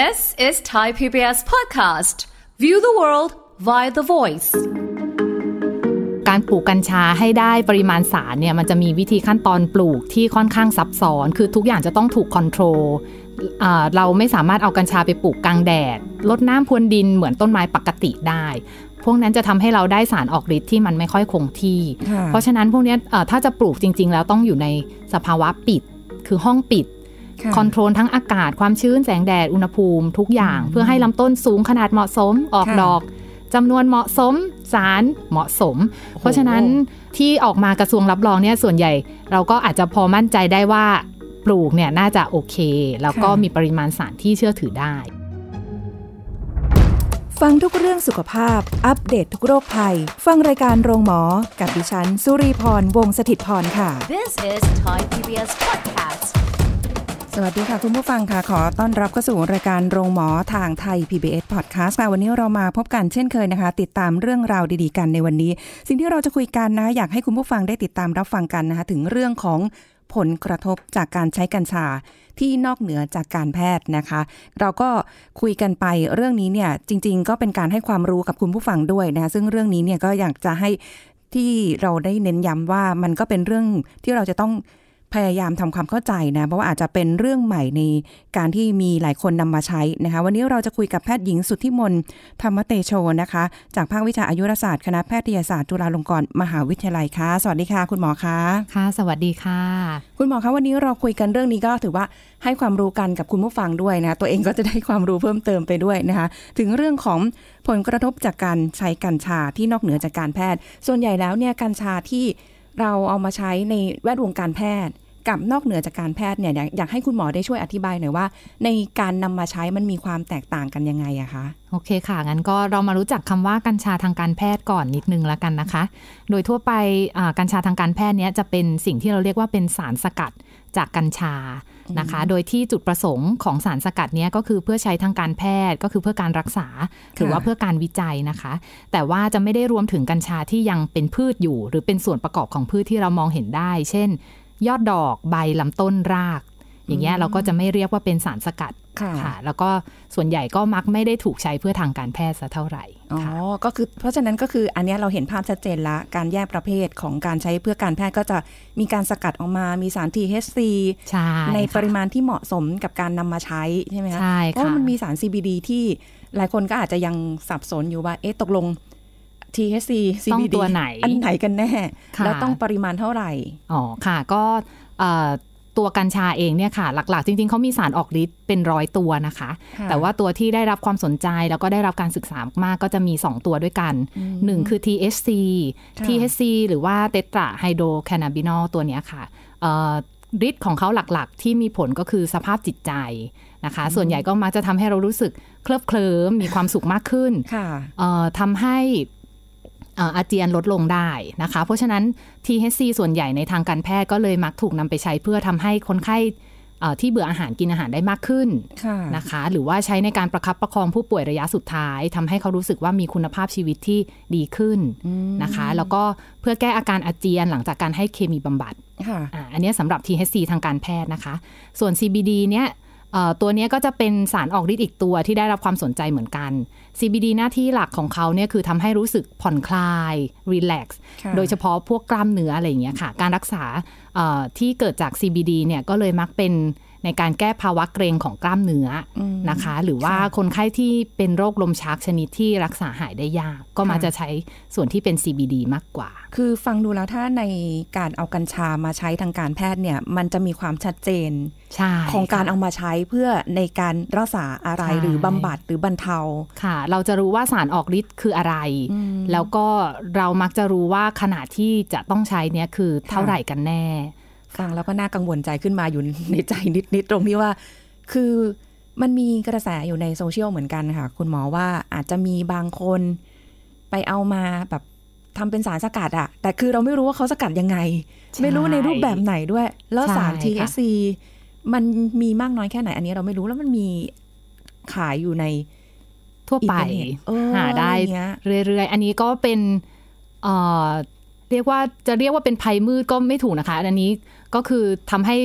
This is Thai PBS podcast. View the world via the voice. การปลูกกัญชาให้ได้ปริมาณสารเนี่ยมันจะมีวิธีขั้นตอนปลูกที่ค่อนข้างซับซ้อน คือทุกอย่างจะต้องถูกคอนโทรลอ่าเราไม่สามารถเอากัญชาไปปลูกกลางแดดลดน้ำพรวนดินเหมือนต้นไม้ปกติได้ พวกนั้นจะทำให้เราได้สารออกฤทธิ์ที่มันไม่ค่อยคงที่ค่ะเพราะฉะนั้นพวกเนี้ยเอ่อถ้าจะปลูกจริง ๆ แล้วต้องอยู่ในสภาวะปิด คือห้องปิด ค่ะคอนโทรลทั้งอากาศความชื้นแสงแดดอุณหภูมิทุกอย่าง เพื่อให้ลำต้นสูงขนาดเหมาะสมออกค่ะดอกจำนวนเหมาะสมสารเหมาะสม เพราะฉะนั้นที่ออกมากระทรวงรับรองเนี่ยส่วนใหญ่ เราก็อาจจะพอมั่นใจได้ว่าปลูกเนี่ยน่าจะโอเค แล้วก็ค่ะมีปริมาณสารที่เชื่อถือได้ ฟังทุกเรื่องสุขภาพ อัปเดตทุกโรคภัย ฟังรายการโรงหมอ กับดิฉัน สุรีพรวงศิตพรค่ะ This is Thai PBS podcast. สวัสดีค่ะ คุณผู้ฟังค่ะ ขอต้อนรับเข้าสู่รายการโรงหมอทางไทย PBS Podcast ค่ะวันนี้เรามาพบกันเช่นเคยนะคะ ติดตามเรื่องราวดีๆกันในวันนี้ สิ่งที่เราจะคุยกันนะอยากให้คุณผู้ฟังได้ติดตามรับฟังกันนะคะถึงเรื่องของผลกระทบจากการใช้กัญชาที่นอกเหนือจากการแพทย์นะคะ เราก็คุยกันไปเรื่องนี้เนี่ยจริง ๆ ก็เป็นการให้ความรู้กับคุณผู้ฟังด้วยนะคะซึ่งเรื่องนี้เนี่ยก็อยากจะให้ที่เราได้เน้นย้ำว่ามันก็เป็นเรื่องที่เราจะต้อง พยายามทำความเข้าใจนะเพราะว่าอาจจะเป็นเรื่องใหม่ในการที่มีหลายคนนำมาใช้นะคะ วันนี้เราจะคุยกับแพทย์หญิงสุทธิมนต์ธรรมเตโชนะคะ จากภาควิชาอายุรศาสตร์คณะแพทยศาสตร์จุฬาลงกรณ์มหาวิทยาลัยค่ะสวัสดีค่ะ คุณหมอคะค่ะ สวัสดีค่ะ คุณหมอคะวันนี้เราคุยกันเรื่องนี้ก็ถือว่าให้ความรู้กันกับคุณผู้ฟังด้วยนะ ตัวเองก็จะได้ความรู้เพิ่มเติมไปด้วยนะคะ ถึงเรื่องของผลกระทบจากการใช้กัญชาที่นอกเหนือจากการแพทย์ ส่วนใหญ่แล้วเนี่ยกัญชาที่เราเอามาใช้ในแวดวงการแพทย์ กับนอกเหนือจากการแพทย์เนี่ยอยากอยากให้คุณหมอได้ช่วยอธิบายหน่อยว่า ในการนำมาใช้มันมีความแตกต่างกันยังไงอะคะโอเคค่ะ งั้นก็เรามารู้จักคำว่ากัญชาทางการแพทย์ก่อนนิดนึงแล้วกันนะคะ โดยทั่วไปอ่ากัญชาทางการแพทย์เนี้ยจะเป็นสิ่งที่เราเรียกว่าเป็นสารสกัดจากกัญชานะคะ โดยที่จุดประสงค์ของสารสกัดเนี้ยก็คือเพื่อใช้ทางการแพทย์ก็คือเพื่อการรักษาหรือว่าเพื่อการวิจัยนะคะ แต่ว่าจะไม่ได้รวมถึงกัญชาที่ยังเป็นพืชอยู่ หรือเป็นส่วนประกอบของพืชที่เรามองเห็นได้ เช่น ยอดดอกใบลำต้นราก อย่างเงี้ยเราก็จะไม่เรียกว่าเป็นสารสกัดค่ะค่ะ แล้วก็ส่วนใหญ่ก็มักไม่ได้ถูกใช้เพื่อทางการแพทย์ซะเท่าไหร่อ๋อค่ะก็คือเพราะฉะนั้นก็คืออันเนี้ยเราเห็นภาพชัดเจนละการแยกประเภทของการใช้เพื่อการแพทย์ก็จะมีการสกัดออกมามีสาร THC ใช่ในค่ะปริมาณที่เหมาะสมกับการนำมาใช้ใช่ไหมคะใช่เพราะค่ะว่ามันมีสาร CBD ที่หลายคนก็อาจจะยังสับสนอยู่ว่าเอ๊ะตกลง THC ต้อง CBD ตัวไหน อันไหนกันแน่ค่ะแล้วต้องปริมาณเท่าไหร่ อ๋อค่ะ ก็เอ่อตัวกัญชาเองเนี่ยค่ะ หลักๆ จริง ๆเขามีสารออกฤทธิ์เป็นร้อยตัวนะคะค่ะแต่ว่าตัวที่ได้รับความสนใจแล้วก็ได้รับการศึกษามากๆก็จะมี 2 ตัวด้วยกันหนึ่งคือ THC ค่ะ THC หรือว่าเตตราไฮโดรแคนาบินอลตัวเนี้ยค่ะเอ่อฤทธิ์ของเขาหลักๆ ที่มีผลก็คือสภาพจิตใจนะคะ ส่วนใหญ่ก็มักจะทำให้เรารู้สึกเคลิบเคลิ้มมีความสุขมากขึ้นค่ะเอ่อทำให้เอ่ออาเจียนลดลงได้นะคะ เพราะฉะนั้น THC ส่วนใหญ่ในทางการแพทย์ก็เลยมักถูกนำไปใช้เพื่อทำให้คนไข้เอ่อที่เบื่ออาหารกินอาหารได้มากขึ้นค่ะนะคะ หรือว่าใช้ในการประคับประคองผู้ป่วยระยะสุดท้ายทำให้เขารู้สึกว่ามีคุณภาพชีวิตที่ดีขึ้นนะคะ แล้วก็เพื่อแก้อาการอาเจียนหลังจากการให้เคมีบำบัดค่ะอ่าอันเนี้ยสำหรับ THC ทางการแพทย์นะคะ ส่วน CBD เนี้ยเอ่อตัวเนี้ยก็จะเป็นสารออกฤทธิ์อีกตัวที่ได้รับความสนใจเหมือนกัน CBD หน้าที่หลักของเขาเนี่ยคือทำให้รู้สึกผ่อนคลาย relax ค่ะโดยเฉพาะพวกกล้ามเนื้ออะไรอย่างเงี้ยค่ะ การรักษาเอ่อที่เกิดจาก CBD เนี่ยก็เลยมักเป็น ในการแก้ภาวะเกรงของกล้ามเนื้ออนะคะ หรือว่าคนไข้ที่เป็นโรคลมชักชนิดที่รักษาหายได้ยาก ก็มาจะใช้ส่วนที่เป็น CBD มากกว่า คือฟังดูแล้วถ้าในการเอากัญชามาใช้ทางการแพทย์เนี่ยมันจะมีความชัดเจนใช่ของการค่ะเอามาใช้เพื่อในการรักษาอะไรใช่หรือบำบัดหรือบรรเทาค่ะ เราจะรู้ว่าสารออกฤทธิ์คืออะไร แล้วก็เรามักจะรู้ว่าขนาดที่จะต้องใช้เนี่ยคือเท่าไหร่กันแน่ ฟังแล้วก็น่ากังวลใจขึ้นมาอยู่ในใจนิดๆตรงที่ว่า คือมันมีกระแสอยู่ในโซเชียลเหมือนกันค่ะ คุณหมอว่าอาจจะมีบางคนไปเอามาแบบทำเป็นสารสกัดอะแต่คือเราไม่รู้ว่าเขาสกัดยังไงใช่ไม่รู้ในรูปแบบไหนด้วย แล้วสารใช่ค่ะ THC มันมีมากน้อยแค่ไหน อันนี้เราไม่รู้แล้วมันมีขายอยู่ในทั่วไปอินเทอร์เน็ตเออหาได้อะไรเงี้ยเรื่อยๆ อันนี้ก็เป็น เอ่อเรียกว่าจะเรียกว่าเป็นภัยมืดก็ไม่ถูกนะคะ อันนี้ก็คือทำให้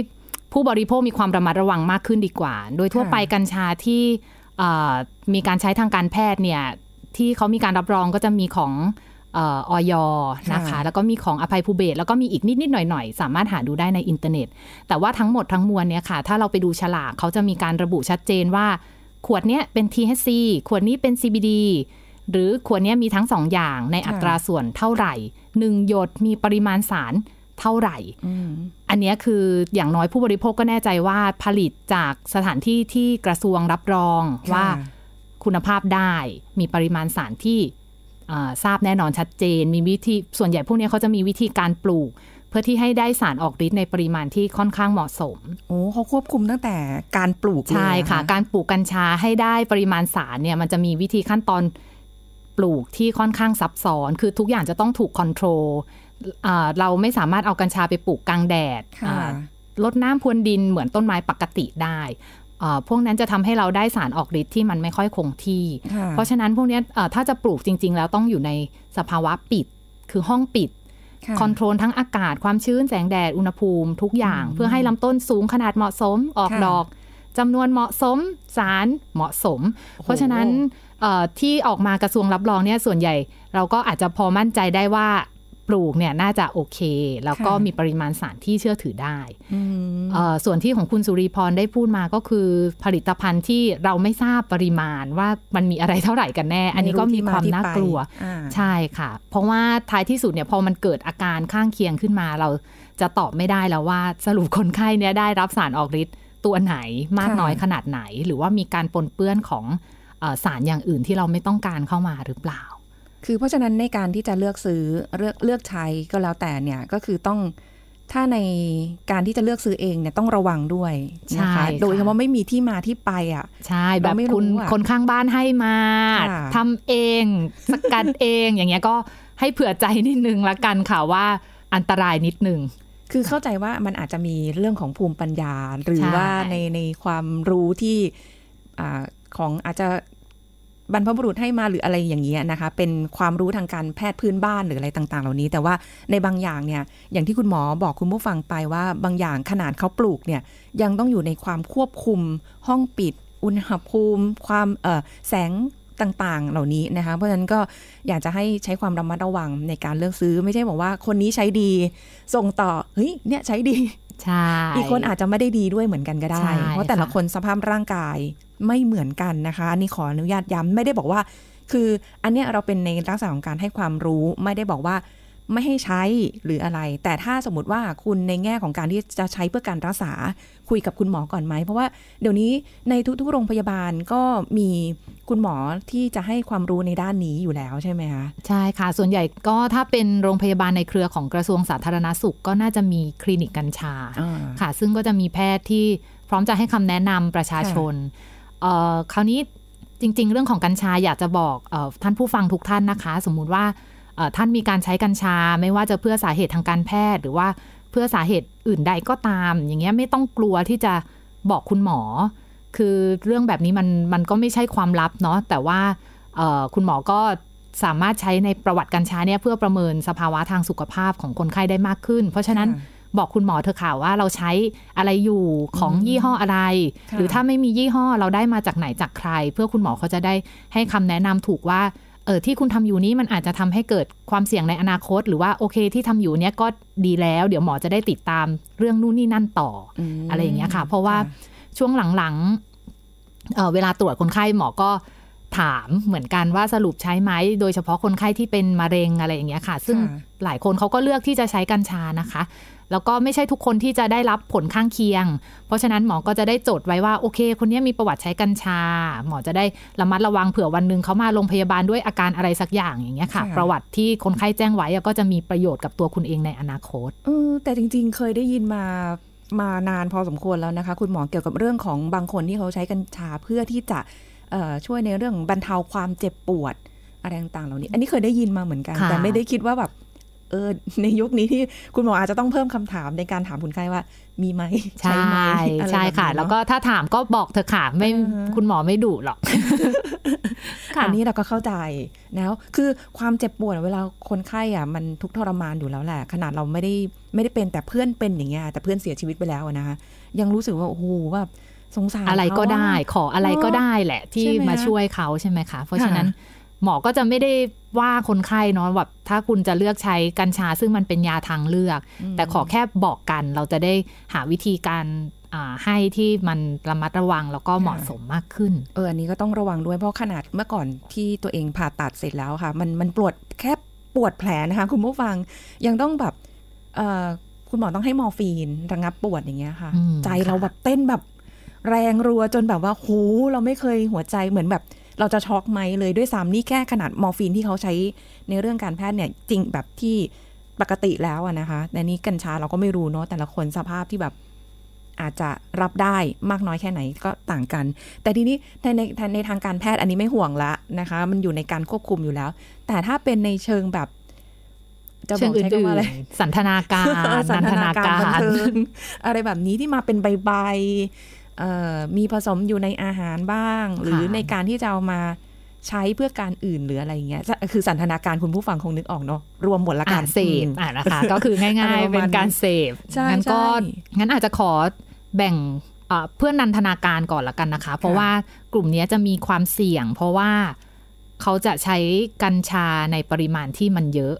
ผู้บริโภคมีความระมัดระวังมากขึ้นดีกว่า โดยทั่วไปกัญชาที่เอ่อมีการใช้ทางการแพทย์เนี่ยที่เขามีการรับรองก็จะมีของเอออยนะคะค่ะแล้วก็มีของอภัยภูเบศรแล้วก็มีอีกนิดๆหน่อยๆสามารถหาดูได้ในอินเทอร์เน็ต แต่ว่าทั้งหมดทั้งมวลเนี่ยค่ะ ถ้าเราไปดูฉลากเขาจะมีการระบุชัดเจนว่า ขวดเนี้ยเป็น THC ขวดนี้เป็น CBD หรือขวดเนี้ยมีทั้งสองอย่างในอัตราส่วนเท่าไหร่ หนึ่งหยดมีปริมาณสารเท่าไหร่อืมอันเนี้ยคืออย่างน้อยผู้บริโภคก็แน่ใจว่าผลิตจากสถานที่ที่กระทรวงรับรองค่ะว่าคุณภาพได้มีปริมาณสารที่อ่าทราบแน่นอนชัดเจน มีวิธีส่วนใหญ่พวกเนี้ยเขาจะมีวิธีการปลูก เพื่อที่ให้ได้สารออกฤทธิ์ในปริมาณที่ค่อนข้างเหมาะสม โอ้เขาควบคุมตั้งแต่การปลูกเลยใช่ค่ะนการปลูกกัญชาให้ได้ปริมาณสารเนี่ยมันจะมีวิธีขั้นตอน ปลูกที่ค่อนข้างซับซ้อน คือทุกอย่างจะต้องถูกคอนโทรลอ่าเราไม่สามารถเอากัญชาไปปลูกกลางแดดค่ะอ่าลดน้ำพรวนดินเหมือนต้นไม้ปกติได้อ่าพวกนั้นจะทำให้เราได้สารออกฤทธิ์ที่มันไม่ค่อยคงที่ค่ะเพราะฉะนั้นพวกเนี้ยเอ่อถ้าจะปลูกจริง ๆ แล้วต้องอยู่ในสภาวะปิด คือห้องปิดค่ะคอนโทรลทั้งอากาศความชื้นแสงแดด อุณหภูมิทุกอย่าง เพื่อให้ลำต้นสูงขนาดเหมาะสมออกค่ะดอกจำนวนเหมาะสมสารเหมาะสม เพราะฉะนั้นเอ่อ ที่ออกมากระทรวงรับรองเนี่ยส่วนใหญ่ เราก็อาจจะพอมั่นใจได้ว่าปลูกเนี่ยน่าจะโอเค แล้วก็ค่ะมีปริมาณสารที่เชื่อถือได้อืมเอ่อส่วนที่ของคุณสุริพรได้พูดมาก็คือ ผลิตภัณฑ์ที่เราไม่ทราบปริมาณว่ามันมีอะไรเท่าไหร่กันแน่ อันนี้ก็มีความน่ากลัวอ่าใช่ค่ะ เพราะว่าท้ายที่สุดเนี่ยพอมันเกิดอาการข้างเคียงขึ้นมา เราจะตอบไม่ได้แล้วว่าสรุปคนไข้เนี่ยได้รับสารออกฤทธิ์ตัวไหนมากค่ะน้อยขนาดไหน หรือว่ามีการปนเปื้อนของเออ สารอย่างอื่นที่เราไม่ต้องการเข้ามาหรือเปล่า คือเพราะฉะนั้นในการที่จะเลือกซื้อเลือกเลือกใช้ก็แล้วแต่เนี่ยก็คือต้องถ้าในการที่จะเลือกซื้อเองเนี่ยต้องระวังด้วยนะคะใช่ค่ะโดยเฉพาะไม่มีที่มาที่ไปอะ ใช่แบบเราไม่รู้คุณอะคนข้างบ้านให้มาค่ะทำเองสกัดเองอย่างเงี้ยก็ให้เผื่อใจนิดนึงละกันค่ะว่าอันตรายนิดนึงคือเข้าใจว่ามันอาจจะมีเรื่องของภูมิปัญญา หรือใช่ว่าในในความรู้ที่อา ของอาจจะบรรพบุรุษให้มาหรืออะไรอย่างเงี้ยนะคะ เป็นความรู้ทางการแพทย์พื้นบ้านหรืออะไรต่าง ๆ เหล่านี้ แต่ว่าในบางอย่างเนี่ยอย่างที่คุณหมอบอกคุณผู้ฟังไปว่าบางอย่างขนาดเขาปลูกเนี่ยยังต้องอยู่ในความควบคุม ห้องปิด อุณหภูมิ ความเออแสงต่างๆ เหล่านี้นะคะ เพราะฉะนั้นก็อยากจะให้ใช้ความระมัดระวังในการเลือกซื้อ ไม่ใช่บอกว่าคนนี้ใช้ดี ส่งต่อเฮ้ยเนี่ยใช้ดี ใช่อีกคนอาจจะไม่ได้ดีด้วยเหมือนกันก็ได้ใช่เพราะแต่ละค่ะคนสภาพร่างกายไม่เหมือนกันนะคะอันนี้ขออนุญาตย้ำไม่ได้บอกว่า คืออันเนี้ยเราเป็นในลักษณะของการให้ความรู้ไม่ได้บอกว่า ไม่ให้ใช้หรืออะไร แต่ถ้าสมมติว่าคุณในแง่ของการที่จะใช้เพื่อการรักษาคุยกับคุณหมอก่อนไหม เพราะว่าเดี๋ยวนี้ในทุกๆ โรงพยาบาลก็มีคุณหมอที่จะให้ความรู้ในด้านนี้อยู่แล้วใช่ไหมคะ ใช่ค่ะ ส่วนใหญ่ก็ถ้าเป็นโรงพยาบาลในเครือของกระทรวงสาธารณสุข ก็น่าจะมีคลินิกกัญชาอ่าค่ะ ซึ่งก็จะมีแพทย์ที่พร้อมจะให้คำแนะนำประชาชนเอ่อคราวนี้จริง ๆ เรื่องของกัญชาอยากจะบอกเออท่านผู้ฟังทุกท่านนะคะ สมมุติว่าเอ่อ ท่านมีการใช้กัญชา ไม่ว่าจะเพื่อสาเหตุทางการแพทย์ หรือว่าเพื่อสาเหตุอื่นใดก็ตาม อย่างเงี้ยไม่ต้องกลัวที่จะบอกคุณหมอ คือเรื่องแบบนี้มันมันก็ไม่ใช่ความลับเนาะแต่ว่าเอ่อคุณหมอก็สามารถใช้ในประวัติกัญชาเนี่ยเพื่อประเมินสภาวะทางสุขภาพของคนไข้ได้มากขึ้น เพราะฉะนั้นค่ะบอกคุณหมอเธอะค่ะว่าเราใช้อะไรอยู่ของยี่ห้ออะไรค่ะหรือถ้าไม่มียี่ห้อเราได้มาจากไหนจากใคร เพื่อคุณหมอเขาจะได้ให้คำแนะนำถูกว่า เออที่คุณทำอยู่นี้มันอาจจะทำให้เกิดความเสี่ยงในอนาคต หรือว่าโอเคที่ทำอยู่เนี้ยก็ดีแล้ว เดี๋ยวหมอจะได้ติดตามเรื่องนู่นนี่นั่นต่ออมอะไรอย่างเงี้ยค่ะ เพราะว่าช่วงหลังๆเอ่อเวลาตรวจคนไข้หมอก็ถามเหมือนกันว่าสรุปใช้ไหมโดยเฉพาะคนไข้ที่เป็นมะเร็งอะไรอย่างเงี้ยค่ะ ซึ่งค่ะหลายคนเขาก็เลือกที่จะใช้กัญชานะคะ แล้วก็ไม่ใช่ทุกคนที่จะได้รับผลข้างเคียง เพราะฉะนั้นหมอก็จะได้จดไว้ว่าโอเค คนนี้มีประวัติใช้กัญชา หมอจะได้ระมัดระวังเผื่อวันหนึ่งเขามาโรงพยาบาลด้วยอาการอะไรสักอย่างอย่างเงี้ยค่ะค่ะประวัติที่คนไข้แจ้งไว้อะก็จะมีประโยชน์กับตัวคุณเองในอนาคตเออแต่จริง ๆ เคยได้ยินมามานานพอสมควรแล้วนะคะ คุณหมอเกี่ยวกับเรื่องของบางคนที่เขาใช้กัญชาเพื่อที่จะเอ่อช่วยในเรื่องบรรเทาความเจ็บปวดอะไรต่างๆเหล่านี้ อันนี้เคยได้ยินมาเหมือนกันค่ะแต่ไม่ได้คิดว่าแบบ เออในยุคนี้ที่คุณหมออาจจะต้องเพิ่มคำถามในการถามคนไข้ว่า มีไหมใช่ไหมอะไรใช่ค่ะบบนี้เนอแล้วก็ถ้าถามก็บอกเธอะค่ะไม่อ่าฮะคุณหมอไม่ดุหรอกค่ะอันนี้เราก็เข้าใจแล้วคือความเจ็บปวดเวลาคนไข้อะมันทุกข์ทรมานอยู่แล้วแหละ ขนาดเราไม่ได้ไม่ได้เป็นแต่เพื่อนเป็นอย่างเงี้ยแต่เพื่อนเสียชีวิตไปแล้วอะนะคะยังรู้สึกว่าโอ้โหแบบสงสารอะไรก็เขาได้ ขออะไรก็ได้แหละที่ใช่ไหมมาช่วยเขาใช่ไหมคะ เพราะฉะนั้น หมอก็จะไม่ได้ว่าคนไข้เนาะแบบถ้าคุณจะเลือกใช้กัญชาซึ่งมันเป็นยาทางเลือก แต่ขอแค่บอกกันเราจะได้หาวิธีการอ่าให้ที่มันระมัดระวังแล้วก็เหมาะสมมากขึ้น เอออันนี้ก็ต้องระวังด้วยเพราะขนาดเมื่อก่อนที่ตัวเองผ่าตัดเสร็จแล้วค่ะ มันมันปวดแค่ปวดแผลนะคะ คุณผู้ฟังยังต้องแบบเออคุณหมอต้องให้มอร์ฟีนระงับปวดอย่างเงี้ยค่ะอืมใจเราแบบเต้นแบบแรงรัวจนแบบว่าโหเราไม่เคยหัวใจเหมือนแบบ เราจะช็อกไหมเลยด้วยซ้ำนี่แค่ขนาดมอร์ฟีนที่เขาใช้ในเรื่องการแพทย์เนี่ยจริงแบบที่ปกติแล้วอะนะคะแต่นี้กัญชาเราก็ไม่รู้เนาะแต่ละคนสภาพที่แบบอาจจะรับได้มากน้อยแค่ไหนก็ต่างกัน แต่ทีนี้ในในในในทางการแพทย์อันนี้ไม่ห่วงละนะคะ มันอยู่ในการควบคุมอยู่แล้ว แต่ถ้าเป็นในเชิงแบบจะบเชิองกอื่ใช้คำว่าอะไรนๆสันทนาการสันันทนาการบันเทิงอะไรแบบนี้ที่มาเป็นใบๆเอ่อ มีผสมอยู่ในอาหารบ้าง หรือในการที่จะเอามาใช้เพื่อการอื่นหรืออะไรอย่างเงี้ยจะคือสันทนาการคุณผู้ฟังคงนึกออกเนาะ รวมหมดละกัอ่านเสพอืมอ่านะคะ ก็คือง่ายอะไรๆประมาณเป็นการเสพใช่งั้นก็ใช่งั้นอาจจะขอแบ่งเอ่อเพื่อนันทนาการก่อนละกันนะคะ เพราะว่ากลุ่มนี้จะมีความเสี่ยง เพราะว่าเขาจะใช้กัญชาในปริมาณที่มันเยอะ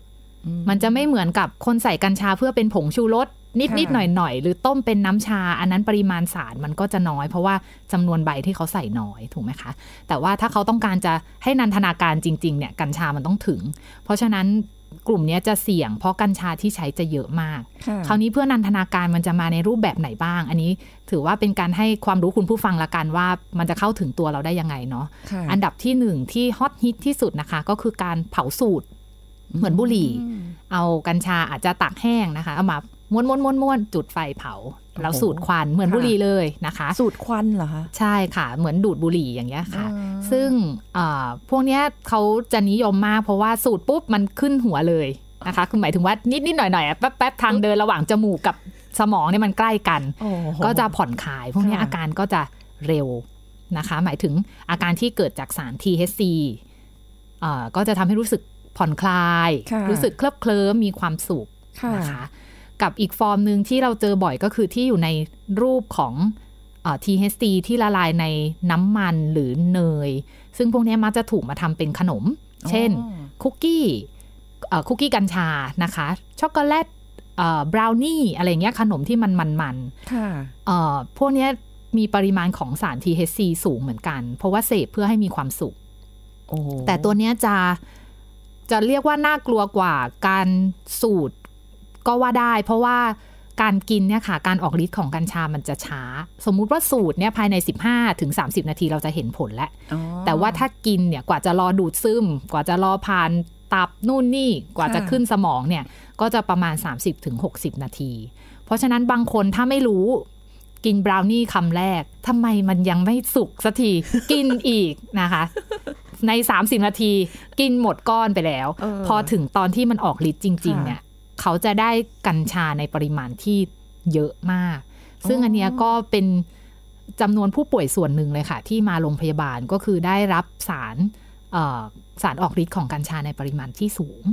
มันจะไม่เหมือนกับคนใส่กัญชาเพื่อเป็นผงชูรส นิดนิดหน่อยหน่อยๆหรือต้มเป็นน้ำชา อันนั้นปริมาณสารมันก็จะน้อย เพราะว่าจำนวนใบที่เขาใส่น้อยถูกไหมคะ แต่ว่าถ้าเขาต้องการจะให้นันทนาการจริงๆเนี่ยกัญชามันต้องถึง เพราะฉะนั้นกลุ่มเนี้ยจะเสี่ยงเพราะกัญชาที่ใช้จะเยอะมากค่ะคราวนี้เพื่อนันทนาการมันจะมาในรูปแบบไหนบ้าง อันนี้ถือว่าเป็นการให้ความรู้คุณผู้ฟังละกันว่ามันจะเข้าถึงตัวเราได้ยังไงเนาะค่ะอันดับที่หนึ่งที่ฮอตฮิตที่สุดนะคะ ก็คือการเผาสูตรเหมือนบุหรี่ เอากัญชาอาจจะตากแห้งนะคะ เอามา ม้วนม้วนม้วนม้วนจุดไฟเผา แล้วสูดควันเหมือนค่ะบุหรี่เลยนะคะ สูตรควันเหรอคะ ใช่ค่ะ เหมือนดูดบุหรี่อย่างเงี้ยค่ะอ่าซึ่งเอ่อพวกเนี้ยเขาจะนิยมมาก เพราะว่าสูดปุ๊บมันขึ้นหัวเลยนะคะ คือหมายถึงว่านิดนิดๆหน่อยหน่อยๆอะแป๊บแป๊บๆทางเดินระหว่างจมูกกับสมองเนี่ยมันใกล้กันโอ้โหก็จะผ่อนคลาย พวกเนี้ยค่ะอาการก็จะเร็วนะคะ หมายถึงอาการที่เกิดจากสาร THC เอ่อก็จะทำให้รู้สึกผ่อนคลายค่ะรู้สึกเคลิบเคลิ้มมีความสุขค่ะนะคะ กับอีกฟอร์มหนึ่งที่เราเจอบ่อยก็คือที่อยู่ในรูปของเอ่อ THC ที่ละลายในน้ำมันหรือเนย ซึ่งพวกนี้มักจะถูกมาทำเป็นขนม เช่นอ๋อคุกกี้เอ่อคุกกี้กัญชานะคะ ช็อกโกแลตเอ่อบราวนี่อะไรเงี้ยขนมที่มันมันๆค่ะเอ่อพวกเนี้ยมีปริมาณของสาร THC สูงเหมือนกัน เพราะว่าเสพเพื่อให้มีความสุขโอ้โหแต่ตัวเนี้ยจะจะเรียกว่าน่ากลัวกว่าการสูตร ก็ว่าได้ เพราะว่าการกินเนี่ยค่ะ การออกฤทธิ์ของกัญชามันจะช้า สมมุติว่าสูตรเนี่ยภายใน 15ถึง30 นาทีเราจะเห็นผลแล้วอ๋อแต่ว่าถ้ากินเนี่ยกว่าจะรอดูดซึม กว่าจะรอผ่านตับนู่นนี่กว่าจะค่ะขึ้นสมองเนี่ย ก็จะประมาณ 30-60ถึง60นาที เพราะฉะนั้นบางคนถ้าไม่รู้กินบราวนี่คำแรกทำไมมันยังไม่สุกสักที กินอีกนะคะ ใน 30 นาที กินหมดก้อนไปแล้วเออพอถึงตอนที่มันออกฤทธิ์จริงๆค่ะเนี่ย เขาจะได้กัญชาในปริมาณที่เยอะมาก ซึ่งอ๋ออัอันเนี้ยก็เป็นจำนวนผู้ป่วยส่วนหนึ่งเลยค่ะ ที่มาโรงพยาบาลก็คือได้รับสารเอ่อสารออกฤทธิ์ของกัญชาในปริมาณที่สูง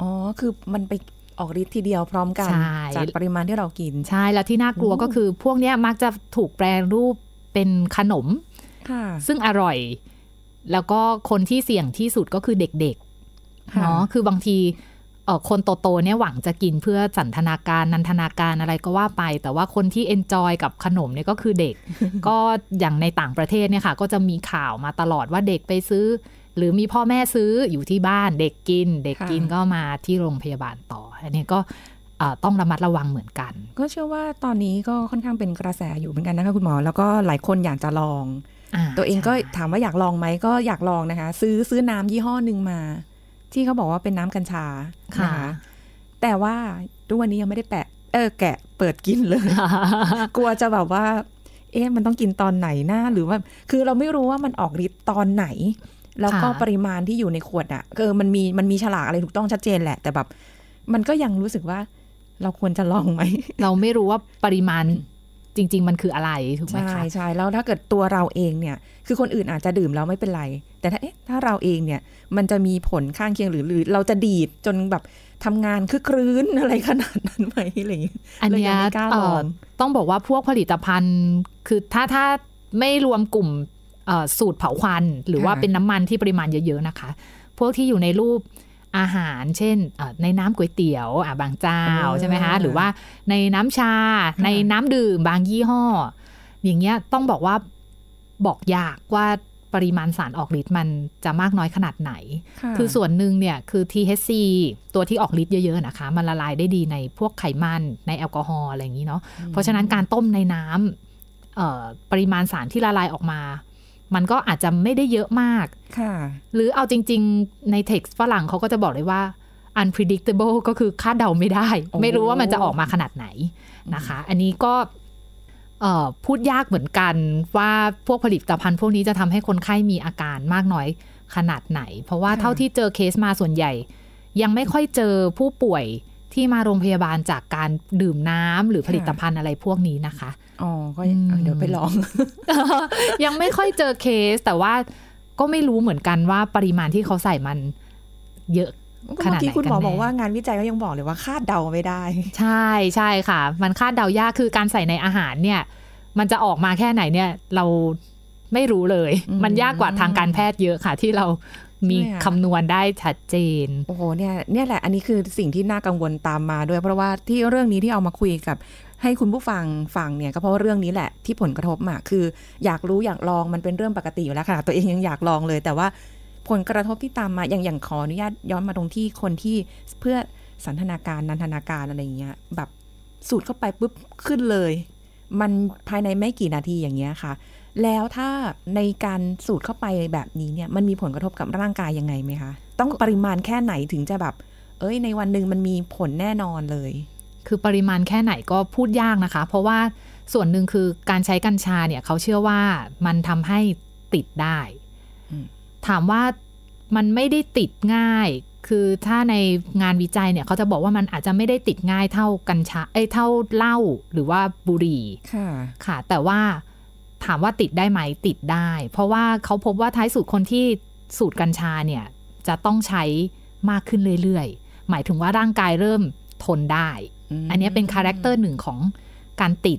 อ๋อ คือมันไปออกฤทธิ์ทีเดียวพร้อมกันใช่จากปริมาณที่เรากิน ใช่ แล้วที่น่ากลัวก็คือพวกเนี้ยมักจะถูกแปรรูปเป็นขนมค่ะซึ่งอร่อย แล้วก็คนที่เสี่ยงที่สุดก็คือเด็กๆค่ะเนาะคือบางทีเอ่อ คนโตๆเนี่ยหวังจะกินเพื่อสันทนาการนันทนาการอะไรก็ว่าไป แต่ว่าคนที่ enjoy กับขนมเนี่ยก็คือเด็ก ก็อย่างในต่างประเทศเนี่ยค่ะ ก็จะมีข่าวมาตลอดว่าเด็กไปซื้อ หรือมีพ่อแม่ซื้ออยู่ที่บ้านเด็กกิน เด็กกินค่ะก็มาที่โรงพยาบาลต่อ อันนี้ก็เอ่อต้องระมัดระวังเหมือนกัน ก็เชื่อว่าตอนนี้ก็ค่อนข้างเป็นกระแสอยู่เหมือนกันนะคะคุณหมอ แล้วก็หลายคนอยากจะลองาตัวเองก็ใช่ถามว่าอยากลองไหมก็อยากลองนะคะ ซื้อซื้อน้ำยี่ห้อหนึ่งมา ที่เขาบอกว่าเป็นน้ำกัญชาค่ะนะคะแต่ว่าทุกวันนี้ยังไม่ได้แปะ เออ แกะเปิดกินเลย กลัวจะแบบว่า เอ๊ะมันต้องกินตอนไหนนะหรือว่า คือเราไม่รู้ว่ามันออกฤทธิ์ตอนไหน แล้วก็ค่ะปริมาณที่อยู่ในขวดอะ่ะเออมันมีมันมีฉลากอะไรถูกต้องชัดเจนแหละ แต่แบบ มันก็ยังรู้สึกว่าเราควรจะลองไหม เราไม่รู้ว่าปริมาณ จริง ๆ มันคืออะไรถูกไหมใช่ใช่แล้วถ้าเกิดตัวเราเองเนี่ย คือคนอื่นอาจจะดื่มแล้วไม่เป็นไร แต่ถ้าเอ๊ะถ้าเราเองเนี่ย มันจะมีผลข้างเคียงหรือหรือเราจะดีดจนแบบทำงานคึกครื้นอะไรขนาดนั้นไหมอะไรอย่างเงี้ยอันนี้ยเลยยังไม่กล้าลองต้องบอกว่าพวกผลิตภัณฑ์คือถ้าถ้าไม่รวมกลุ่มสูตรเผาควัน หรือว่าเป็นน้ำมันที่ปริมาณเยอะ ๆ นะคะ พวกที่อยู่ในรูป อาหาร เช่นเอ่อในน้ำก๋วยเตี๋ยวอะบางเจ้าเออใช่ไหมคะหรือว่าในน้ำชาในน้ำดื่มบางยี่ห้อ อย่างเงี้ยต้องบอกว่าบอกยากว่าปริมาณสารออกฤทธิ์มันจะมากน้อยขนาดไหนะคือส่วนหนึ่งเนี่ยคือ THC ตัวที่ออกฤทธิ์เยอะ ๆ นะคะ มันละลายได้ดีในพวกไขมันในแอลกอฮอล์อะไรอย่างนี้เนาะ เพราะฉะนั้นการต้มในน้ำเอ่อปริมาณสารที่ละลายออกมา มันก็อาจจะไม่ได้เยอะมากค่ะหรือเอาจริง ๆ ในเท็กซ์ฝรั่งเขาก็จะบอกเลยว่า unpredictable ก็คือคาดเดาไม่ได้โอ้ไม่รู้ว่ามันจะออกมาขนาดไหนนะคะ อันนี้ก็เอ่อพูดยากเหมือนกันว่าพวกผลิตภัณฑ์พวกนี้จะทำให้คนไข้มีอาการมากน้อยขนาดไหน เพราะว่าเท่าที่เจอเคสมาส่วนใหญ่ ยังไม่ค่อยเจอผู้ป่วยที่มาโรงพยาบาลจากการดื่มน้ำหรือผลิตภัณฑ์อะไรพวกนี้นะคะ อ๋อ ก็อืมเดี๋ยวไปลอง ยังไม่ค่อยเจอเคส แต่ว่าก็ไม่รู้เหมือนกันว่าปริมาณที่เขาใส่มันเยอะขเมื่นาดอไหนกี้คุณหมอกันแน่บอกว่างานวิจัยก็ยังบอกเลยว่าคาดเดาไม่ได้ ใช่ใช่ค่ะ มันคาดเดายากคือการใส่ในอาหารเนี่ย มันจะออกมาแค่ไหนเนี่ย เราไม่รู้เลยอืมมันยากกว่าทางการแพทย์เยอะค่ะ ที่เรามีใช่ค่ะคำนวณได้ชัดเจน โอ้โหเนี่ยเนี่ยแหละ อันนี้คือสิ่งที่น่ากังวลตามมาด้วยเพราะว่าที่เรื่องนี้ที่เอามาคุยกับ ให้คุณผู้ฟังฟังเนี่ยก็เพราะาเรื่องนี้แหละที่ผลกระทบมาคืออยากรู้อยากลองมันเป็นเรื่องปกติอยู่แล้วค่ะ ตัวเองยังอยากลองเลย แต่ว่าผลกระทบที่ตามมาอย่างอย่างขออนุญาตย้อนมาตรงที่คนที่เพื่อสันทนาการนันทนาการอะไรอย่างเงี้ยแบบสูดเข้าไปปุ๊บขึ้นเลย มันภายในไม่กี่นาทีอย่างเงี้ยค่ะ แล้วถ้าในการสูดเข้าไปแบบนี้เนี่ยมันมีผลกระทบกับร่างกายยังไงไหมคะ ต้องปริมาณแค่ไหนถึงจะแบบ เอ้ย ในวันหนึ่งมันมีผลแน่นอนเลย คือปริมาณแค่ไหนก็พูดยากนะคะ เพราะว่าส่วนหนึ่งคือการใช้กัญชาเนี่ยเขาเชื่อว่ามันทำให้ติดได้อืมถามว่ามันไม่ได้ติดง่าย คือถ้าในงานวิจัยเนี่ยเขาจะบอกว่ามันอาจจะไม่ได้ติดง่ายเท่ากัญชา เอ้ยเท่าเหล้าหรือว่าบุหรี่ค่ะค่ะ แต่ว่าถามว่าติดได้ไหมติดได้ เพราะว่าเขาพบว่าท้ายสุดคนที่สูบกัญชาเนี่ยจะต้องใช้มากขึ้นเรื่อยๆ หมายถึงว่าร่างกายเริ่มทนได้มาก อันนี้เป็น character หนึ่งของการติด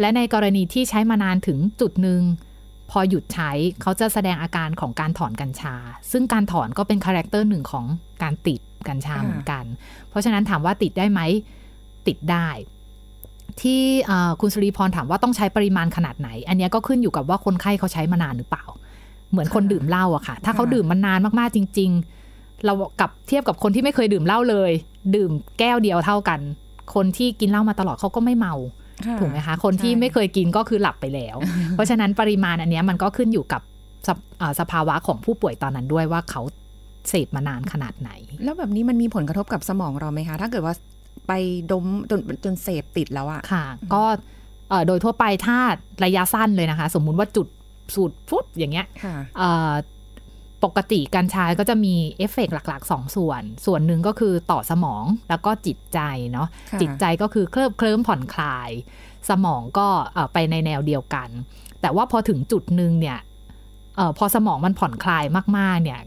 และในกรณีที่ใช้มานานถึงจุดหนึ่งพอหยุดใช้เขาจะแสดงอาการของการถอนกัญชา ซึ่งการถอนก็เป็น character หนึ่งของการติดกัญชาเหมือนกัน เพราะฉะนั้นถามว่าติดได้ไหมติดได้ ที่เอ่อคุณสุริพรถามว่าต้องใช้ปริมาณขนาดไหน อันเนี้ยก็ขึ้นอยู่กับว่าคนไข้เขาใช้มานานหรือเปล่า เหมือนคนดื่มเหล้าอะค่ะ ถ้าเขาดื่มมานานมากๆจริง ๆ เรากับเทียบกับคนที่ไม่เคยดื่มเหล้าเลย ดื่มแก้วเดียวเท่ากัน คนที่กินเหล้ามาตลอดเขาก็ไม่เมาค่ะถูกไหมคะคนที่ใช่ไม่เคยกินก็คือหลับไปแล้ว เพราะฉะนั้นปริมาณอันเนี้ยมันก็ขึ้นอยู่กับสภเอ่อสภาวะของผู้ป่วยตอนนั้นด้วยว่าเขาเสพมานานขนาดไหน แล้วแบบนี้มันมีผลกระทบกับสมองเราไหมคะ ถ้าเกิดว่าไปดมจนจนเสพติดแล้วอะค่ะ ก็เอ่อโดยทั่วไปถ้าระยะสั้นเลยนะคะ สมมุติว่าจุดสูบปุ๊บอย่างเงี้ยค่ะเอ่อ ปกติกัญชาก็จะมีเอฟเฟกต์หลักๆ 2 ส่วน ส่วนหนึ่งก็คือต่อสมองแล้วก็จิตใจเนาะค่ะจิตใจก็คือเคลิบเคลิ้มผ่อนคลาย สมองก็เอ่อไปในแนวเดียวกัน แต่ว่าพอถึงจุดหนึ่งเนี่ยเออพอสมองมันผ่อนคลายมากๆ เนี่ย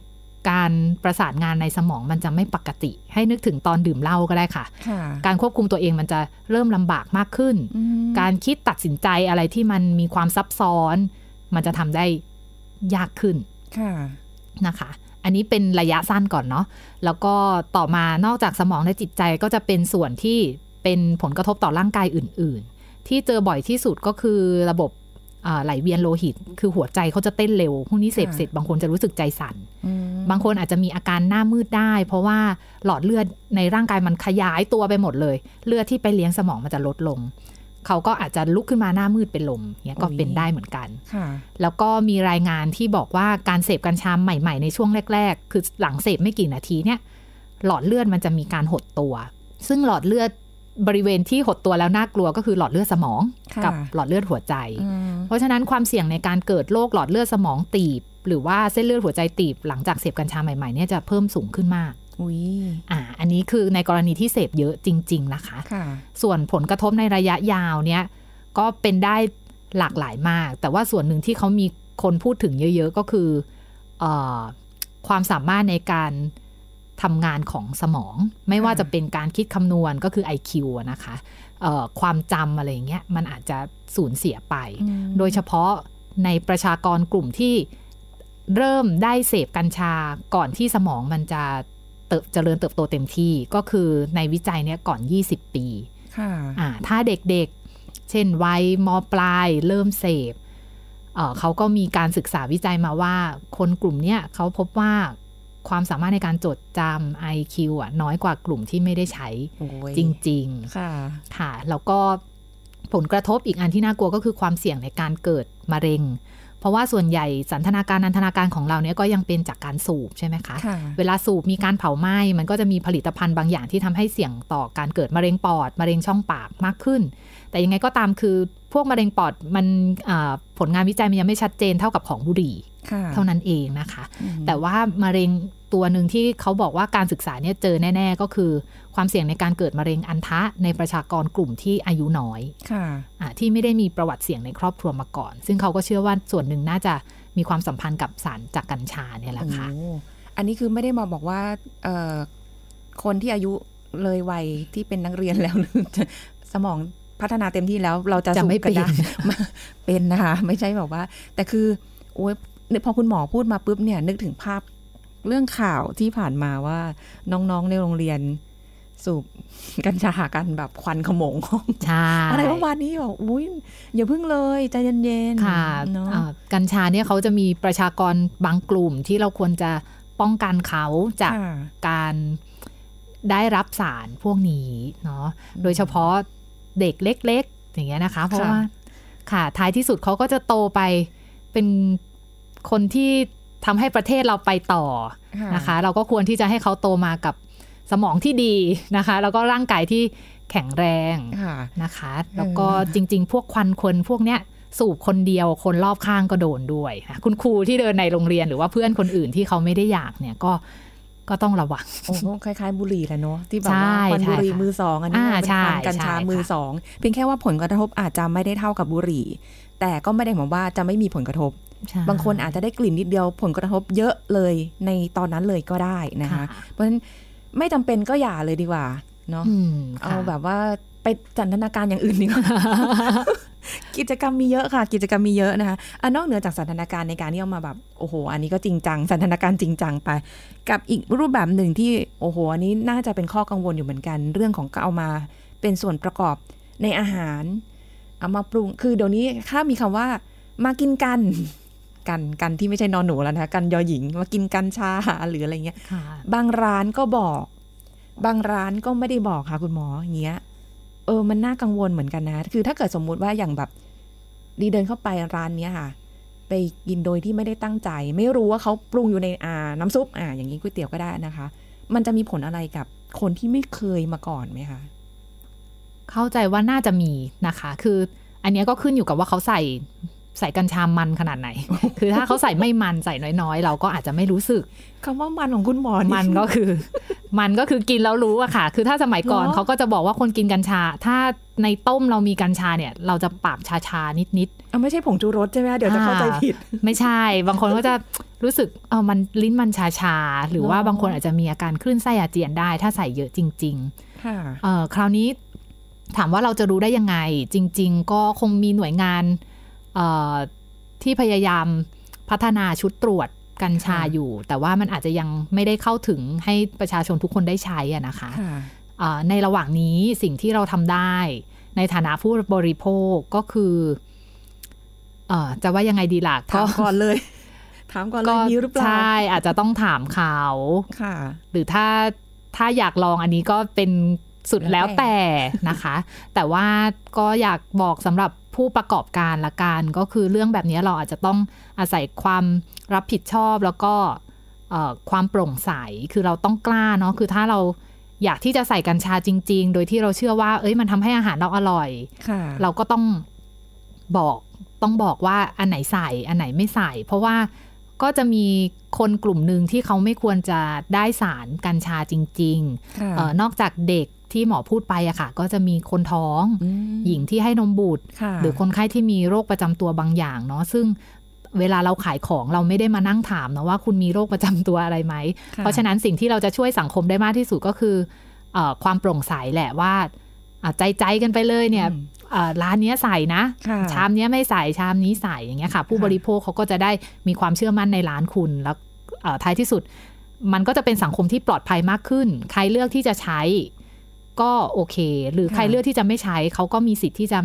การประสานงานในสมองมันจะไม่ปกติ ให้นึกถึงตอนดื่มเหล้าก็ได้ค่ะค่ะการควบคุมตัวเองมันจะเริ่มลำบากมากขึ้นอืมการคิดตัดสินใจอะไรที่มันมีความซับซ้อน มันจะทำได้ยากขึ้นค่ะ นะคะ อันนี้เป็นระยะสั้นก่อนเนาะแล้วก็ต่อมานอกจากสมองและจิตใจก็จะเป็นส่วนที่เป็นผลกระทบต่อร่างกายอื่น ๆ ที่เจอบ่อยที่สุดก็คือระบบอ่าไหลเวียนโลหิต คือหัวใจเขาจะเต้นเร็วพวกนี้เสพค่ะเสร็จบางคนจะรู้สึกใจสั่นอืมบางคนอาจจะมีอาการหน้ามืดได้ เพราะว่าหลอดเลือดในร่างกายมันขยายตัวไปหมดเลย เลือดที่ไปเลี้ยงสมองมันจะลดลง เขาก็อาจจะลุกขึ้นมาหน้ามืดเป็นลมเนี้ยก็เป็นได้เหมือนกันค่ะแล้วก็มีรายงานที่บอกว่าการเสพกัญชาใหม่ ๆ ในช่วงแรก ๆ คือหลังเสพไม่กี่นาทีเนี่ย หลอดเลือดมันจะมีการหดตัว ซึ่งหลอดเลือดบริเวณที่หดตัวแล้วน่ากลัวก็คือหลอดเลือดสมองค่ะกับหลอดเลือดหัวใจอืมเพราะฉะนั้นความเสี่ยงในการเกิดโรคหลอดเลือดสมองตีบ หรือว่าเส้นเลือดหัวใจตีบ หลังจากเสพกัญชาใหม่ๆเนี่ยจะเพิ่มสูงขึ้นมาก อุ้ยอ่า อันนี้คือในกรณีที่เสพเยอะจริง ๆ นะคะค่ะส่วนผลกระทบในระยะยาวเนี่ย ก็เป็นได้หลากหลายมาก แต่ว่าส่วนหนึ่งที่เขามีคนพูดถึงเยอะ ๆ ก็คือเออความสามารถในการทำงานของสมอง ไม่ว่าจะเป็นการคิดคำนวณก็คือ IQ อะนะคะเอ่อความจำอะไรอย่างเงี้ยมันอาจจะสูญเสียไป โดยเฉพาะในประชากรกลุ่มที่เริ่มได้เสพกัญชาก่อนที่สมองมันจะ เติบเจริญเติบโตเต็มที่ก็คือในวิจัยเนี้ยก่อน 20 ปีค่ะอ่าถ้าเด็กๆ เช่นวัยมปลายเริ่มเสพเอ่อเขาก็มีการศึกษาวิจัยมาว่า คนกลุ่มเนี้ยเขาพบว่าความสามารถในการจดจำ IQ อะน้อยกว่ากลุ่มที่ไม่ได้ใช้โอ้ยจริง ๆ ค่ะ ค่ะ แล้วก็ผลกระทบอีกอันที่น่ากลัวก็คือความเสี่ยงในการเกิดมะเร็ง เพราะว่าส่วนใหญ่สันทนาการนันทนาการของเราเนี่ยก็ยังเป็นจากการสูบใช่ไหมคะค่ะเวลาสูบมีการเผาไหม้มันก็จะมีผลิตภัณฑ์บางอย่างที่ทำให้เสี่ยงต่อการเกิดมะเร็งปอดมะเร็งช่องปากมากขึ้น แต่ยังไงก็ตามคือพวกมะเร็งปอดมันอ่าผลงานวิจัยมันยังไม่ชัดเจนเท่ากับของบุหรี่ค่ะเท่านั้นเองนะคะอืมแต่ว่ามะเร็ง ตัวหนึ่งที่เขาบอกว่าการศึกษาเนี่ยเจอแน่ ๆ ก็คือ ความเสี่ยงในการเกิดมะเร็งอันทะในประชากรกลุ่มที่อายุน้อยค่ะอาที่ไม่ได้มีประวัติเสี่ยงในครอบครัวมาก่อน ซึ่งเขาก็เชื่อว่าส่วนหนึ่งน่าจะมีความสัมพันธ์กับสารจากกัญชาเนี่ยแหละค่ะโอ้อันนี้คือไม่ได้มาบอกว่าเอ่อคนที่อายุเลยวัยที่เป็นนักเรียนแล้วหรือจะสมองพัฒนาเต็มที่แล้วเราจะจะไม่สูบกันด้เป็นมาเป็นนะคะ ไม่ใช่แบบว่า แต่คือโอ้ยพอคุณหมอพูดมาปุ๊บเนี่ย นึกถึงภาพ เรื่องข่าวที่ผ่านมาว่าน้องๆในโรงเรียนสูบกัญชากันแบบควันขโมงใช่อะไรประมาณนี้บอกอุ้ยอย่าพึ่งเลยใจเย็นๆค่ะเนาะอ่ากัญชาเนี่ยเขาจะมีประชากรบางกลุ่มที่เราควรจะป้องกันเขาจากค่ะการได้รับสารพวกนี้เนาะโดยเฉพาะเด็กเล็ก ๆ อย่างเงี้ยนะคะ เพราะว่าค่ะท้ายที่สุดเขาก็จะโตไปเป็นคนที่ ทำให้ประเทศเราไปต่อนะคะ เราก็ควรที่จะให้เขาโตมากับสมองที่ดีนะคะ แล้วก็ร่างกายที่แข็งแรงค่ะนะคะ แล้วก็จริง ๆ พวกควันคนพวกเนี้ยสูบคนเดียวคนรอบข้างก็โดนด้วยนะคุณครูที่เดินในโรงเรียนหรือว่าเพื่อนคนอื่นที่เขาไม่ได้อยากเนี่ยก็ก็ต้องระวังโอ้โหคล้ายๆบุหรี่แหละเนาะที่แบบใช่ว่าควันใช่บุหรี่ค่ะมือสองอันนี้อ่าเป็นใช่ควันกัญชาใช่ค่ะมือสองเพียงแค่ว่าผลกระทบอาจจะไม่ได้เท่ากับบุหรี่ แต่ก็ไม่ได้หมายว่าจะไม่มีผลกระทบใช่ บางคนอาจจะได้กลิ่นนิดเดียวผลกระทบเยอะเลยในตอนนั้นเลยก็ได้นะคะค่ะเพราะฉะนั้นไม่จำเป็นก็อย่าเลยดีกว่าเนาะอืมเอาค่ะแบบว่าไปจันทนาการอย่างอื่นดีกว่ากิจกรรมมีเยอะค่ะ กิจกรรมมีเยอะนะคะอะนอกเหนือจากสันทนาการในการที่เอามาแบบโอ้โห อันนี้ก็จริงจังสันทนาการจริงจังไป กับอีกรูปแบบหนึ่งที่โอ้โหอันนี้น่าจะเป็นข้อกังวลอยู่เหมือนกัน เรื่องของเอามาเป็นส่วนประกอบในอาหาร เอามาปรุงคือเดี๋ยวนี้ถ้ามีคำว่ามากินกัน กันกันที่ไม่ใช่นอนหนูแล้วนะคะกันยอหญิงมากินกัญชาหรืออะไรเงี้ยค่ะบางร้านก็บอก บางร้านก็ไม่ได้บอกค่ะคุณหมออย่างเงี้ย เออมันน่ากังวลเหมือนกันนะ คือถ้าเกิดสมมุติว่าอย่างแบบดีเดินเข้าไปร้านเนี้ยค่ะ ไปกินโดยที่ไม่ได้ตั้งใจ ไม่รู้ว่าเขาปรุงอยู่ในอ่าน้ำซุปอ่าอย่างนี้ก๋วยเตี๋ยวก็ได้นะคะ มันจะมีผลอะไรกับคนที่ไม่เคยมาก่อนไหมคะเข้าใจว่าน่าจะมีนะคะ คืออันเนี้ยก็ขึ้นอยู่กับว่าเขาใส่ ใส่กัญชามันขนาดไหน คือถ้าเขาใส่ไม่มันใส่น้อยๆ เราก็อาจจะไม่รู้สึกคำว่ามันของคุณหมอนี่มันก็คือ มันก็คือกินแล้วรู้อะค่ะ คือถ้าสมัยก่อนเหรอเขาก็จะบอกว่าคนกินกัญชา ถ้าในต้มเรามีกัญชาเนี่ย เราจะปากชาชาๆนิดเอาไม่ใช่ผงชูรสใช่ไหมคะเดี๋ยวจะเข้าใจผิดๆไม่ใช่ บางคนก็จะรู้สึกเออมันลิ้นมันชาชาๆหรือว่าเหรอบางคนอาจจะมีอาการคลื่นไส้อาเจียนได้ ถ้าใส่เยอะจริงๆค่ะเอ่อคราวนี้ถามว่าเราจะรู้ได้ยังไง จริง ๆ ก็คงมีหน่วยงานเอ่อ ที่พยายามพัฒนาชุดตรวจกัญชาค่ะอยู่ แต่ว่ามันอาจจะยังไม่ได้เข้าถึงให้ประชาชนทุกคนได้ใช้อะนะคะค่ะเอ่อในระหว่างนี้สิ่งที่เราทำได้ ในฐานะผู้บริโภคก็คือเอ่อจะว่ายังไงดีล่ะถามก่อนเลยถามก่อนเลยมีหรือเปล่าใช่อาจจะต้องถามเขาค่ะ หรือถ้าถ้าอยากลองอันนี้ก็เป็นสุดแล้แล้ววแต่แต่นะคะ แต่ว่าก็อยากบอกสำหรับ ผู้ประกอบการละกันก็คือเรื่องแบบนี้เราอาจจะต้องอาศัยความรับผิดชอบแล้วก็เอ่อความโปร่งใสคือเราต้องกล้าเนาะคือถ้าเราอยากที่จะใส่กัญชาจริง ๆ โดยที่เราเชื่อว่า เอ้ยมันทำให้อาหารเราอร่อยค่ะเราก็ต้องบอกต้องบอกว่าอันไหนใส่อันไหนไม่ใส่ เพราะว่าก็จะมีคนกลุ่มหนึ่งที่เขาไม่ควรจะได้สารกัญชาจริงค่ะๆเออนอกจากเด็ก ที่หมอพูดไปอะค่ะ ก็จะมีคนท้องอืมหญิงที่ให้นมบุตรค่ะหรือคนไข้ที่มีโรคประจำตัวบางอย่างเนาะซึ่งเวลาเราขายของเราไม่ได้มานั่งถามนะว่าคุณมีโรคประจำตัวอะไรไหมค่เพราะฉะนั้นสิ่งที่เราจะช่วยสังคมได้มากที่สุดก็คือเออความโปร่งใสแหละว่าอะใจใจๆกันไปเลยเนี่ยอืมเอ่อร้านเนี้ยใส่นะค่ะชามเนี้ยไม่ใส่ชามนี้ใส่อย่างเงี้ยค่ะ ผู้ค่ะบริโภคเขาก็จะได้มีความเชื่อมั่นในร้านคุณแล้วเอ่อท้ายที่สุด มันก็จะเป็นสังคมที่ปลอดภัยมากขึ้น ใครเลือกที่จะใช้ ก็โอเค หรือใครเลือกที่จะไม่ใช้เขาก็มีสิทธิ์ที่จะ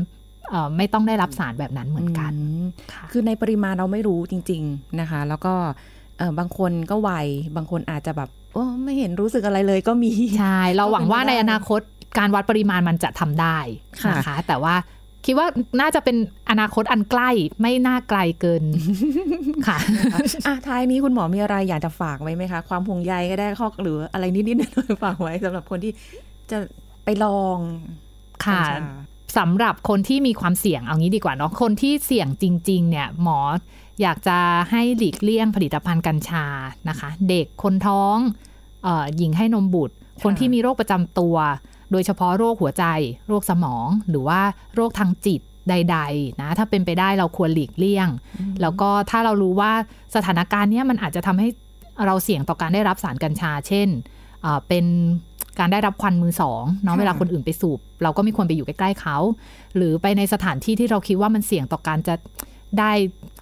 เอ่อไม่ต้องได้รับสารแบบนั้นเหมือนกันมค่ะคือในปริมาณเราไม่รู้จริง ๆนะคะ แล้วก็เออบางคนก็ไวบางคนอาจจะแบบโอ้ไม่เห็นรู้สึกอะไรเลยก็มี ใช่ เราหวังว่าก็เป็นในไปได้อนาคตการวัดปริมาณมันจะทำได้ค่ะนะคะ แต่ว่าคิดว่าน่าจะเป็นอนาคตอันใกล้ไม่น่าไกลเกินค่ะอะท้ายนี้คุณหมอมีอะไรอยากจะฝากไว้ไหมคะ ความห่วงใยก็ได้ข้อหรืออะไรนิดๆหน่อยๆฝากไว้สำหรับคนที่ จะไปลองค่ะกัญชาสำหรับคนที่มีความเสี่ยงเอางี้ดีกว่าเนาะคนที่เสี่ยงจริง ๆ เนี่ย หมออยากจะให้หลีกเลี่ยงผลิตภัณฑ์กัญชานะคะ เด็กคนท้องเอ่อหญิงให้นมบุตร คนที่มีโรคประจำตัว โดยเฉพาะโรคหัวใจ โรคสมองหรือว่าโรคทางจิตใด ๆ นะ ถ้าเป็นไปได้เราควรหลีกเลี่ยง แล้วก็ถ้าเรารู้ว่าสถานการณ์เนี้ยมันอาจจะทำให้เราเสี่ยงต่อการได้รับสารกัญชา เช่นเอ่อเป็น การได้รับควันมือสองเนาะค่ะเวลาคนอื่นไปสูบ เราก็ไม่ควรไปอยู่ใกล้ๆเขา หรือไปในสถานที่ที่เราคิดว่ามันเสี่ยงต่อการจะได้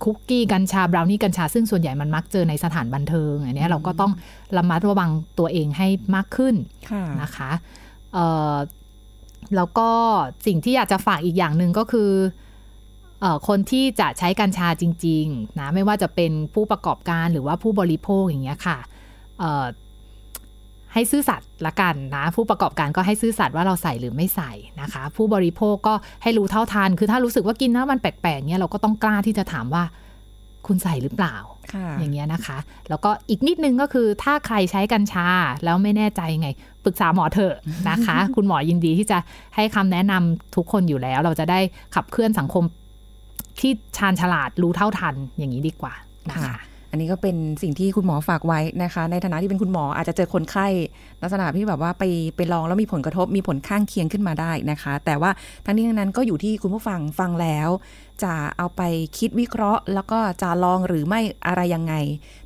คุกกี้กัญชาบราวนี่กัญชา ซึ่งส่วนใหญ่มันมักเจอในสถานบันเทิงอันเนี้ยเราก็ต้องระมัดระวังตัวเองให้มากขึ้นค่ะนะคะเอ่อแล้วก็สิ่งที่อยากจะฝากอีกอย่างหนึ่งก็คือเอ่อคนที่จะใช้กัญชาจริง ๆ นะ ไม่ว่าจะเป็นผู้ประกอบการหรือว่าผู้บริโภคอย่างเงี้ยค่ะเอ่อ ให้ซื่อสัตย์ละกันนะ ผู้ประกอบการก็ให้ซื่อสัตย์ว่าเราใส่หรือไม่ใส่นะคะ ผู้บริโภคก็ให้รู้เท่าทันคือถ้ารู้สึกว่ากินแล้วมันแปลกๆเนี้ยเราก็ต้องกล้าที่จะถามว่าคุณใส่หรือเปล่าค่ะอย่างเงี้ยนะคะ แล้วก็อีกนิดนึงก็คือถ้าใครใช้กัญชาแล้วไม่แน่ใจไง ปรึกษาหมอเถอะนะคะ คุณหมอยินดีที่จะให้คำแนะนำทุกคนอยู่แล้ว เราจะได้ขับเคลื่อนสังคมที่ชาญฉลาดรู้เท่าทันอย่างนี้ดีกว่านะคะค่ะอั นนี้ก็เป็นสิ่งที่คุณหมอฝากไว้นะคะ ในฐานะที่เป็นคุณหมออาจจะเจอคนไข้ลักษณะที่แบบว่าไปไปลองแล้วมีผลกระทบมีผลข้างเคียงขึ้นมาได้นะคะ แต่ว่าทั้งนี้ทั้งนั้นก็อยู่ที่คุณผู้ฟังฟังแล้ว จะเอาไปคิดวิเคราะห์ แล้วก็จะลองหรือไม่อะไรยังไง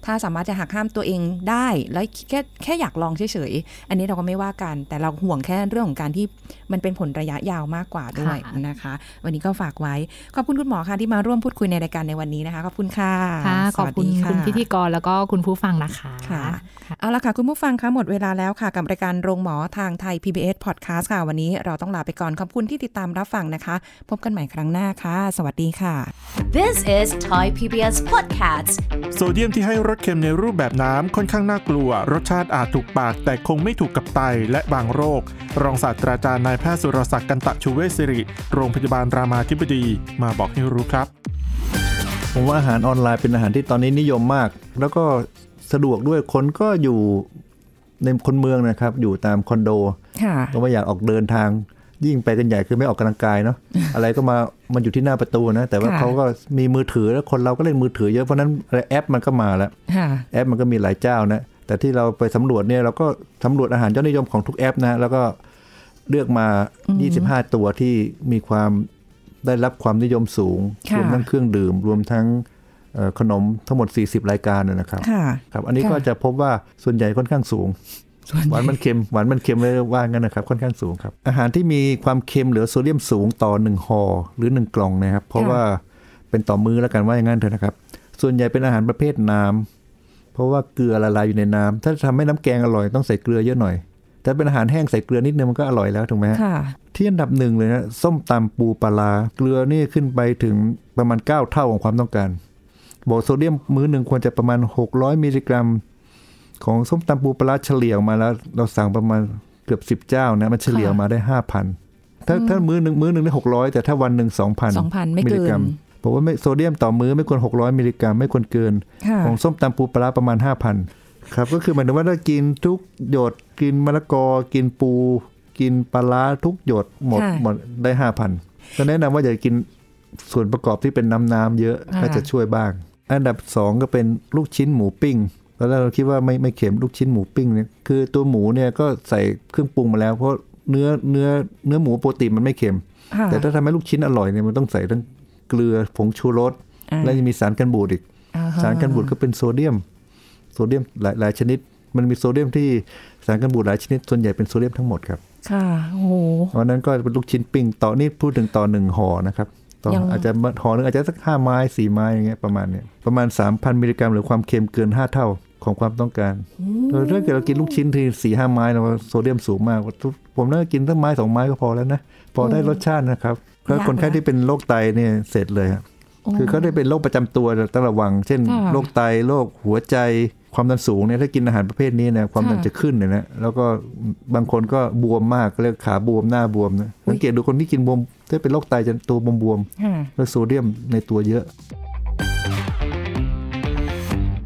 ถ้าสามารถจะหักห้ามตัวเองได้ แล้วแค่แค่อยากลองเฉยๆ อันนี้เราก็ไม่ว่ากัน แต่เราห่วงแค่เรื่องของการที่มันเป็นผลระยะยาวมากกว่าด้วยค่ะนะคะ วันนี้ก็ฝากไว้ ขอบคุณคุณหมอค่ะที่มาร่วมพูดคุยในรายการในวันนี้นะคะ ขอบคุณค่ะค่ะขอบคุณสวัสดีะคุณพิธีกรแล้วก็คุณผู้ฟังนะคะค่ะเอาละค่ะคุณผู้ฟังคะหมดเวลาแล้วค่ะกับรายการโรงหมอทางไทย PBS Podcast ค่ะวันนี้เราต้องลาไปก่อนขอบคุณที่ติดตามรับฟังนะคะ พบกันใหม่ครั้งหน้าค่ะ สวัสดีค่ะ This is Thai PBS Podcast. โซเดียมที่ให้รสเค็มในรูปแบบน้ำค่อนข้างน่ากลัว รสชาติอาจถูกปาก แต่คงไม่ถูกกับไตและบางโรค รองศาสตราจารย์นายแพทย์สุรศักดิ์กันตะชูเวชสิริ โรงพยาบาลรามาธิบดีมาบอกให้รู้ครับ ผมว่าอาหารออนไลน์เป็นอาหารที่ตอนนี้นิยมมาก แล้วก็สะดวกด้วยคนก็อยู่ในคนเมืองนะครับ อยู่ตามคอนโดค่ะก็ไม่อยากออกเดินทาง ยิ่งไปกันใหญ่คือไม่ออกกำลังกายเนาะอะไรก็มามันอยู่ที่หน้าประตูนะ แต่ว่าค่ะเขาก็มีมือถือแล้วคนเราก็เล่นมือถือเยอะเพราะฉะนั้นแอปมันก็มาแล้วค่ะแอปมันก็มีหลายเจ้านะแต่ที่เราไปสำรวจเนี่ยเราก็สำรวจอาหารยอดนิยมของทุกแอปนะ แล้วก็เลือกมา 25 ตัวที่มีความได้รับความนิยมสูงค่ะรวมทั้งเครื่องดื่ม รวมทั้งเอ่อขนมทั้งหมด 40 รายการนะนะครับค่ะครับ อันนี้ค่ะก็จะพบว่าส่วนใหญ่ค่อนข้างสูงส่วน หวานมันเค็มหวานมันเค็มเลยว่างั้นนะครับค่อนข้างสูงครับ อาหารที่มีความเค็มหรือโซเดียมสูงต่อหนึ่งห่อหรือหนึ่งกล่องนะครับ เพราะว่าเป็นต่อมือแล้วกันว่าอย่างนั้นเถอะนะครับ ส่วนใหญ่เป็นอาหารประเภทน้ำเพราะว่าเกลือละลายอยู่ในน้ำถ้าจะทำให้น้ำแกงอร่อยต้องใส่เกลือเยอะหน่อย แต่เป็นอาหารแห้งใส่เกลือนิดนึงมันก็อร่อยแล้วถูกไหมฮะค่ะที่อันดับหนึ่งเลยนะส้มตำปูปลาร้าเกลือนี่ขึ้นไปถึงประมาณ 9 เท่าของความต้องการบอกโซเดียมมื้อหนึ่งควรจะประมาณ 600 มิลลิกรัม ของส้มตำปูปลาร้าเฉลี่ยออกมาแล้ว เราสั่งประมาณเกือบ10เจ้านะมันเฉลี่ยออกมาได้5,000ถ้าถ้ามื้อหนึ่งมื้อหนึ่งได้600แต่ถ้าวันหนึ่ง2,000 2,000ไม่เกินมิลลิกรัมผมว่าไม่โซเดียมต่อมื้อไม่ควร600มิลลิกรัมไม่ควรเกินค่ะของส้มตำปูปลาร้าประมาณ5,000ครับก็คือหมายถึงว่าถ้ากินทุกหยดกินมะละกอ กินปู กินปลาร้าทุกหยดหมดค่ะหมดได้5,000ก็แนะนำว่าอย่ากินส่วนประกอบที่เป็นน้ำน้ำๆเยอะค่ะก็จะช่วยบ้าง อันดับ2ก็เป็นลูกชิ้นหมูปิ้ง ตอนแรกเราคิดว่าไม่ไม่เค็มลูกชิ้นหมูปิ้งเนี่ยคือตัวหมูเนี่ยก็ใส่เครื่องปรุงมาแล้ว เพราะเนื้อเนื้อเนื้อหมูปกติมันไม่เค็มค่ะแต่ถ้าทำให้ลูกชิ้นอร่อยเนี่ยมันต้องใส่ทั้งเกลือผงชูรสอ่าแล้วยังมีสารกันบูดอีกอ่ฮะสารกันบูดก็เป็นโซเดียม โซเดียมหลายหลายชนิด มันมีโซเดียมที่สารกันบูดหลายชนิดส่วนใหญ่เป็นโซเดียมทั้งหมดครับค่ะโอ้โหเพราะฉะนั้นก็เป็นลูกชิ้นปิ้งต่อนี่พูดถึงต่อหนึ่งห่อนะครับต่อยังอาจจะห่อหนึงอาจจะสักห้าไม้สี่ไม้อย่างเงี้ยประมาณเนี้ยประมาณ 3,000 มิลลิกรัม หรือความเค็มเกิน 5 เท่า ของความต้องการโดยถ้าเกิดเรากินลูกชิ้นทีสี่ห้าไม้เราโซเดียมสูงมาก ผมน่าจะกินสักไม้สองไม้ก็พอแล้วนะ พอได้รสชาตินะครับแล้วคนไข้ที่เป็นโรคไตเนี่ยเสร็จเลยครับคือเขาได้เป็นโรคประจำตัวต้องระวัง เช่นค่ะโรคไตโรคหัวใจความดันสูงเนี่ยถ้ากินอาหารประเภทนี้เนี่ยความดันค่ะจะขึ้นเนี่ยนะแล้วก็บางคนก็บวมมากเรียกขาบวมหน้าบวมนะสังเกตดูคนที่กินบวมถ้าเป็นโรคไตจะตัวบวมค่ะๆแล้วโซเดียมในตัวเยอะ